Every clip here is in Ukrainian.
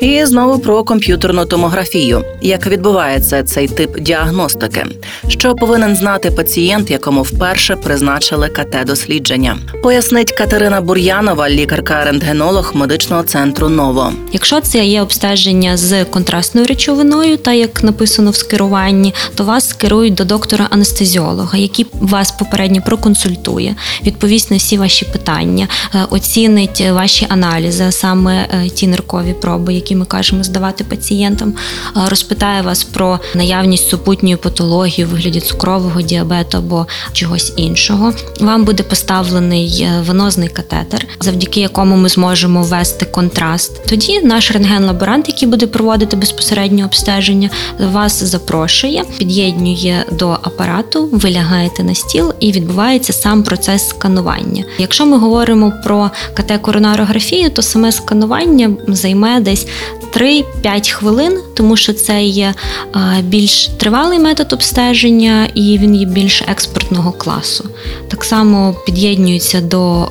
І знову про комп'ютерну томографію. Як відбувається цей тип діагностики? Що повинен знати пацієнт, якому вперше призначили КТ-дослідження? Пояснить Катерина Бур'янова, лікарка-рентгенолог медичного центру Ново. Якщо це є обстеження з контрастною речовиною, та як написано в скеруванні, то вас скерують до доктора-анестезіолога, який вас попередньо проконсультує, відповість на всі ваші питання, е, оцінить ваші аналізи, саме е, ті ниркові проби, які ми кажемо здавати пацієнтам, е, розпитає вас про наявність супутньої патології у вигляді цукрового діабету або чогось іншого. Вам буде поставлений е, венозний катетер, завдяки якому ми зможемо ввести контраст. Тоді наш рентген-лаборант, який буде проводити безпосередньо обстеження, вас запрошує, під'єднує до апарату, ви лягаєте на стіл і відбувається сам процес сканування. Якщо ми говоримо про КТ-коронарографію, то саме сканування займе десь 3-5 хвилин, тому що це є е, більш тривалий метод обстеження і він є більш експертного класу. Так само під'єднюється до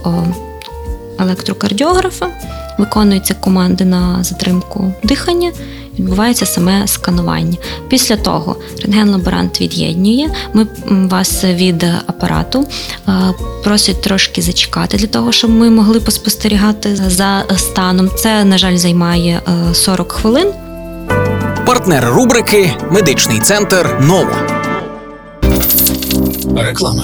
електрокардіографа, виконуються команди на затримку дихання. Відбувається саме сканування. Після того рентген-лаборант від'єднує. Ми вас від апарату е, просять трошки зачекати для того, щоб ми могли поспостерігати за станом. Це, на жаль, займає е, 40 хвилин. Партнер рубрики Медичний центр Ново. Реклама.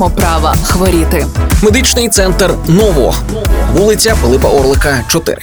маємо права хворіти. Медичний центр Ново, вулиця Пилипа Орлика, 4.